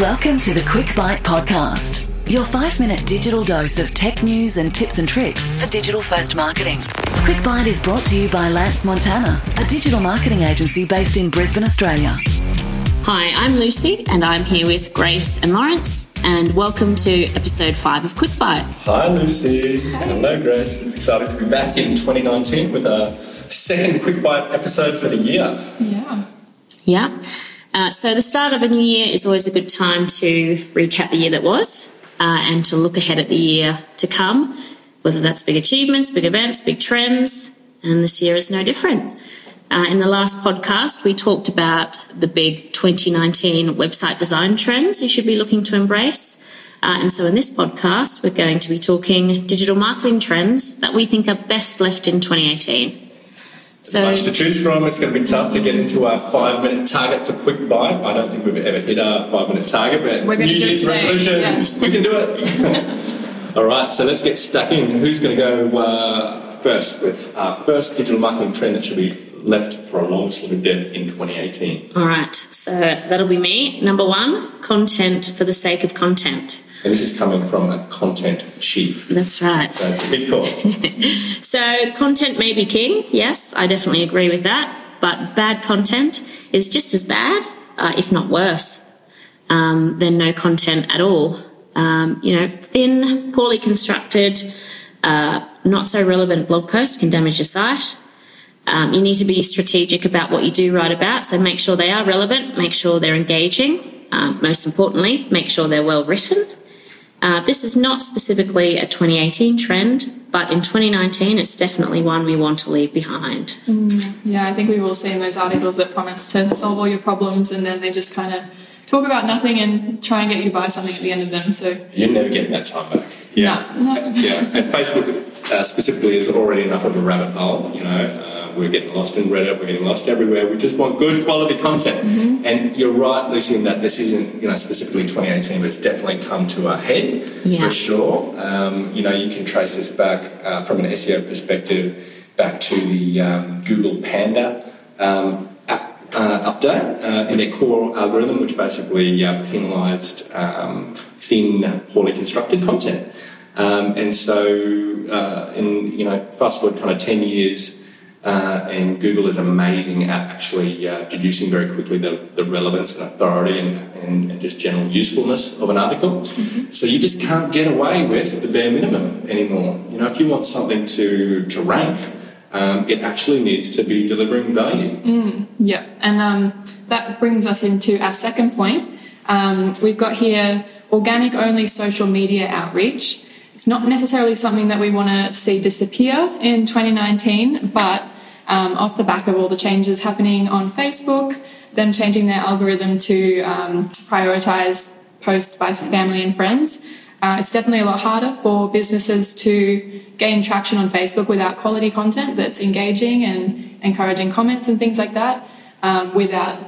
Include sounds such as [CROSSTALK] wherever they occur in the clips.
Welcome to the Quick Bite Podcast, your five minute digital dose of tech news and tips and tricks for digital first marketing. Quick Bite is brought to you by Lance Montana, a digital marketing agency based in Brisbane, Australia. Hi, I'm Lucy, and I'm here with Grace and Lawrence, and welcome to episode five of Quick Bite. Hi, Lucy. Hello, Grace. It's exciting to be back in 2019 with our second Quick Bite episode for the year. Yeah. Yeah. Uh, so, the start of a new year is always a good time to recap the year that was uh, and to look ahead at the year to come, whether that's big achievements, big events, big trends, and this year is no different. Uh, in the last podcast, we talked about the big 2019 website design trends you should be looking to embrace. Uh, and so, in this podcast, we're going to be talking digital marketing trends that we think are best left in 2018. So, much to choose from. It's going to be tough to get into our five minute target for quick bite. I don't think we've ever hit our five minute target, but New to do it Year's resolution, yes. [LAUGHS] we can do it. [LAUGHS] All right, so let's get stuck in. Who's going to go uh, first with our first digital marketing trend that should be left for a long sleep death in 2018? All right, so that'll be me. Number one, content for the sake of content. And this is coming from a content chief. That's right. So it's a big call. [LAUGHS] So, content may be king. Yes, I definitely agree with that. But bad content is just as bad, uh, if not worse, um, than no content at all. Um, you know, thin, poorly constructed, uh, not so relevant blog posts can damage your site. Um, you need to be strategic about what you do write about. So make sure they are relevant, make sure they're engaging. Um, most importantly, make sure they're well written. Uh, this is not specifically a 2018 trend, but in 2019, it's definitely one we want to leave behind. Yeah, I think we've all seen those articles that promise to solve all your problems and then they just kind of talk about nothing and try and get you to buy something at the end of them. So, You're never getting that time back. No, no. Yeah, and Facebook uh, specifically is already enough of a rabbit hole. You know, uh, we're getting lost in Reddit, we're getting lost everywhere. We just want good quality content. And you're right, Lucy, in that this isn't you know specifically 2018, but it's definitely come to a head Yeah. for sure. Um, you know, you can trace this back uh, from an SEO perspective back to the um, Google Panda. Um, uh, update uh, in their core algorithm, which basically uh, penalised um, thin, poorly constructed content. Um, and so, uh, in you know, fast forward kind of ten years, uh, and Google is amazing at actually uh, deducing very quickly the, the relevance and authority and, and, and just general usefulness of an article. So you just can't get away with the bare minimum anymore. You know, if you want something to to rank, um, it actually needs to be delivering value. yeah. And um, that brings us into our second point. Um, we've got here organic only social media outreach. It's not necessarily something that we want to see disappear in 2019, but um, off the back of all the changes happening on Facebook, them changing their algorithm to um, prioritize posts by family and friends, uh, it's definitely a lot harder for businesses to gain traction on Facebook without quality content that's engaging and encouraging comments and things like that, um, without,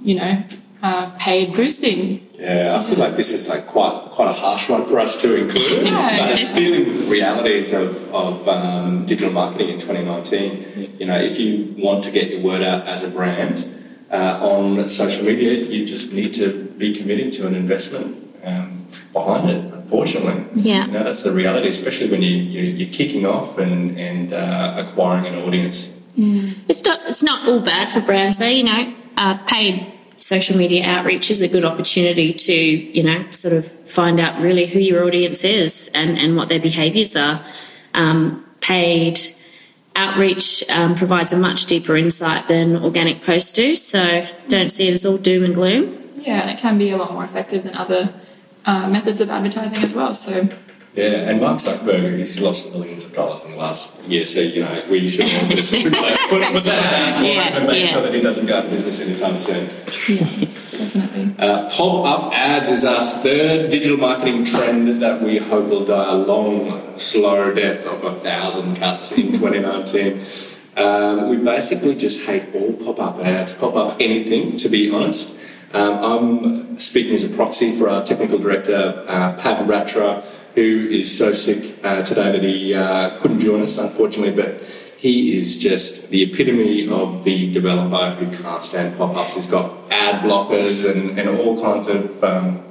you know, uh, paid boosting. Yeah, I feel like this is like quite quite a harsh one for us to include, Yeah. but it's dealing with the realities of, of um, digital marketing in 2019. You know, if you want to get your word out as a brand uh, on social media, you just need to be committing to an investment um, behind it. Unfortunately, Yeah. you know that's the reality, especially when you, you you're kicking off and and uh, acquiring an audience. It's not, it's not all bad for brands, though. You know, uh, paid social media outreach is a good opportunity to, you know, sort of find out really who your audience is and, and what their behaviours are. Um, paid outreach um, provides a much deeper insight than organic posts do, so don't see it as all doom and gloom. Yeah, and it can be a lot more effective than other uh, methods of advertising as well. So, Yeah, and Mark Zuckerberg, he's lost millions of dollars in the last year, so you know we should all [LAUGHS] put, put, put that down Yeah, and make yeah. sure that he doesn't go out of business anytime soon. definitely. Uh, pop-up ads is our third digital marketing trend that we hope will die a long, slow death of a thousand cuts in [LAUGHS] 2019. Um, we basically just hate all pop-up ads, pop-up anything, to be honest. Um, I'm speaking as a proxy for our technical director, uh, Pat Ratra, who is so sick uh, today that he uh, couldn't join us, unfortunately, but he is just the epitome of the developer who can't stand pop-ups. He's got ad blockers and, and all kinds of um,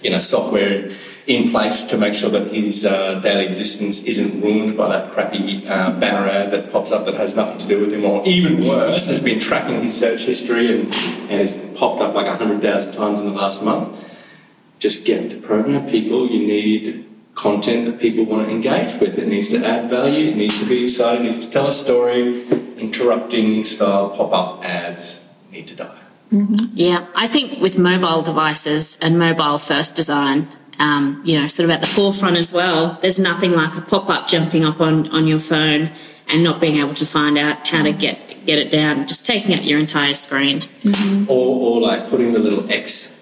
you know, software in place to make sure that his uh, daily existence isn't ruined by that crappy uh, banner ad that pops up that has nothing to do with him, or even worse, has been tracking his search history and, and has popped up like 100,000 times in the last month. Just get to program people. You need content that people want to engage with. It needs to add value, it needs to be exciting, it needs to tell a story. Interrupting style pop up ads need to die. Yeah, I think with mobile devices and mobile first design, um, you know, sort of at the forefront as well, there's nothing like a pop up jumping up on, on your phone and not being able to find out how to get get it down, just taking up your entire screen. Or, or like putting the little X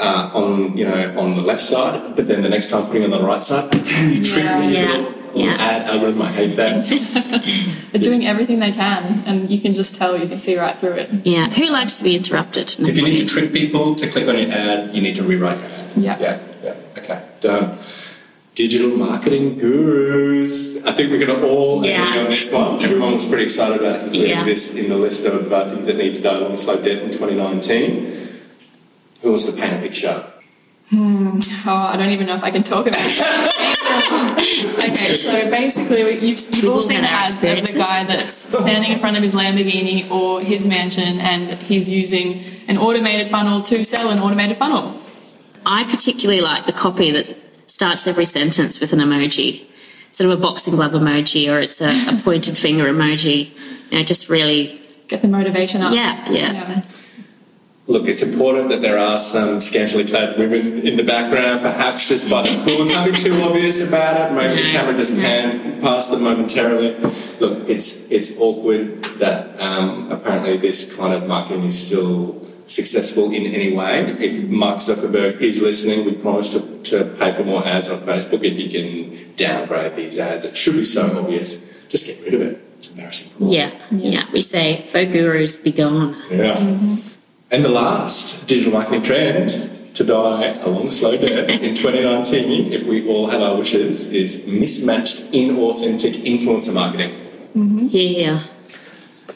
uh, on you know on the left side, but then the next time putting it on the right side. Damn, you tricked me. Yeah, little, little yeah. Ad algorithm. I hate that. [LAUGHS] They're doing everything they can, and you can just tell, you can see right through it. Yeah, who likes to be interrupted? if you need to trick people to click on your ad, you need to rewrite your ad. Yeah. Yeah. Yeah. Okay. Done. Digital marketing gurus. I think we're going to all Yeah. agree on this one. Everyone was pretty excited about including Yeah. this in the list of uh, things that need to die on slow death in 2019. Who wants to paint a picture? Hmm. Oh, I don't even know if I can talk about it. [LAUGHS] okay, so basically, you've, you've all all seen the ads of the guy that's standing in front of his Lamborghini or his mansion, and he's using an automated funnel to sell an automated funnel. I particularly like the copy that starts every sentence with an emoji, sort of a boxing glove emoji, or it's a, a pointed finger emoji. You know, just really, Get the motivation up. yeah, yeah. Look, it's important that there are some scantily clad women in the background, perhaps just by the pool. Can't be too obvious about it. Maybe the camera just pans past them momentarily. Look, it's it's awkward that um, apparently this kind of marketing is still successful in any way. If Mark Zuckerberg is listening, we promise to, to pay for more ads on Facebook if you can downgrade these ads. It should be so obvious. Just get rid of it. It's embarrassing for all. Yeah, yeah. We say, faux gurus be gone. Yeah. And the last digital marketing trend to die a long, slow death in 2019, if we all have our wishes, is mismatched, inauthentic influencer marketing. Yeah,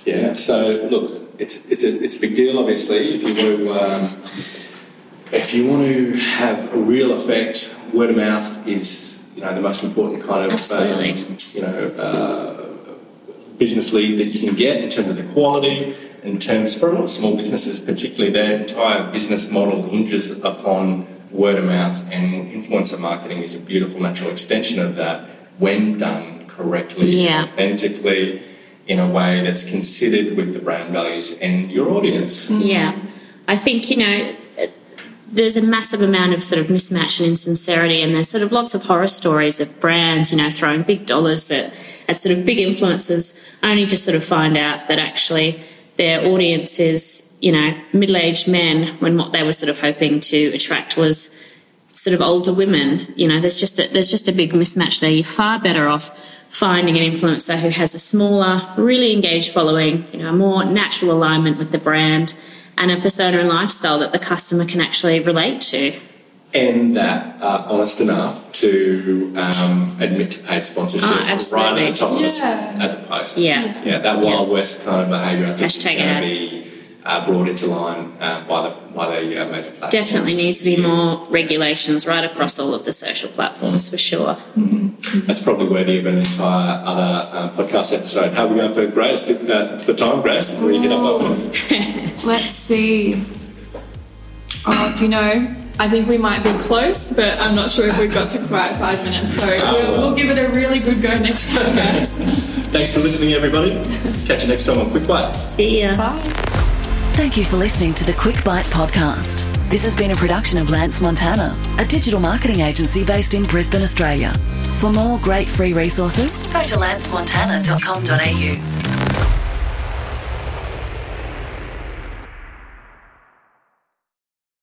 Yeah. So look, it's it's a it's a big deal. Obviously, if you want to um, if you want to have a real effect, word of mouth is you know the most important kind of Absolutely. um, you know uh, business lead that you can get in terms of the quality. In terms for a lot of small businesses, particularly, their entire business model hinges upon word of mouth, and influencer marketing is a beautiful natural extension of that when done correctly, Yeah. authentically, in a way that's considered with the brand values and your audience. Mm-hmm. yeah. I think, you know, there's a massive amount of sort of mismatch and insincerity, and there's sort of lots of horror stories of brands, you know, throwing big dollars at, at sort of big influencers, only to sort of find out that actually their audience is, you know, middle aged men when what they were sort of hoping to attract was sort of older women. You know, there's just a, there's just a big mismatch there. You're far better off finding an influencer who has a smaller, really engaged following, you know, a more natural alignment with the brand and a persona and lifestyle that the customer can actually relate to. And that are honest enough to um, admit to paid sponsorship Oh, right at the top of the, at the post. Yeah. Yeah, that Wild West kind of behaviour, I think, is Hashtag going to be uh, brought into line uh, by the by the uh, major platforms. Definitely needs to be more regulations right across all of the social platforms for sure. That's probably worthy of an entire other uh, podcast episode. How are we going for Grace? Uh, for time, Grace? Before you hit up five minutes? Let's see. Oh, do you know? I think we might be close, but I'm not sure if we've got to quite five minutes. So ah, we'll, we'll give it a really good go next time, guys. [LAUGHS] Thanks for listening, everybody. Catch you next time on Quick Bites. See ya. Bye. Thank you for listening to the Quick Bite podcast. This has been a production of Lance Montana, a digital marketing agency based in Brisbane, Australia. For more great free resources, go to lancemontana.com.au.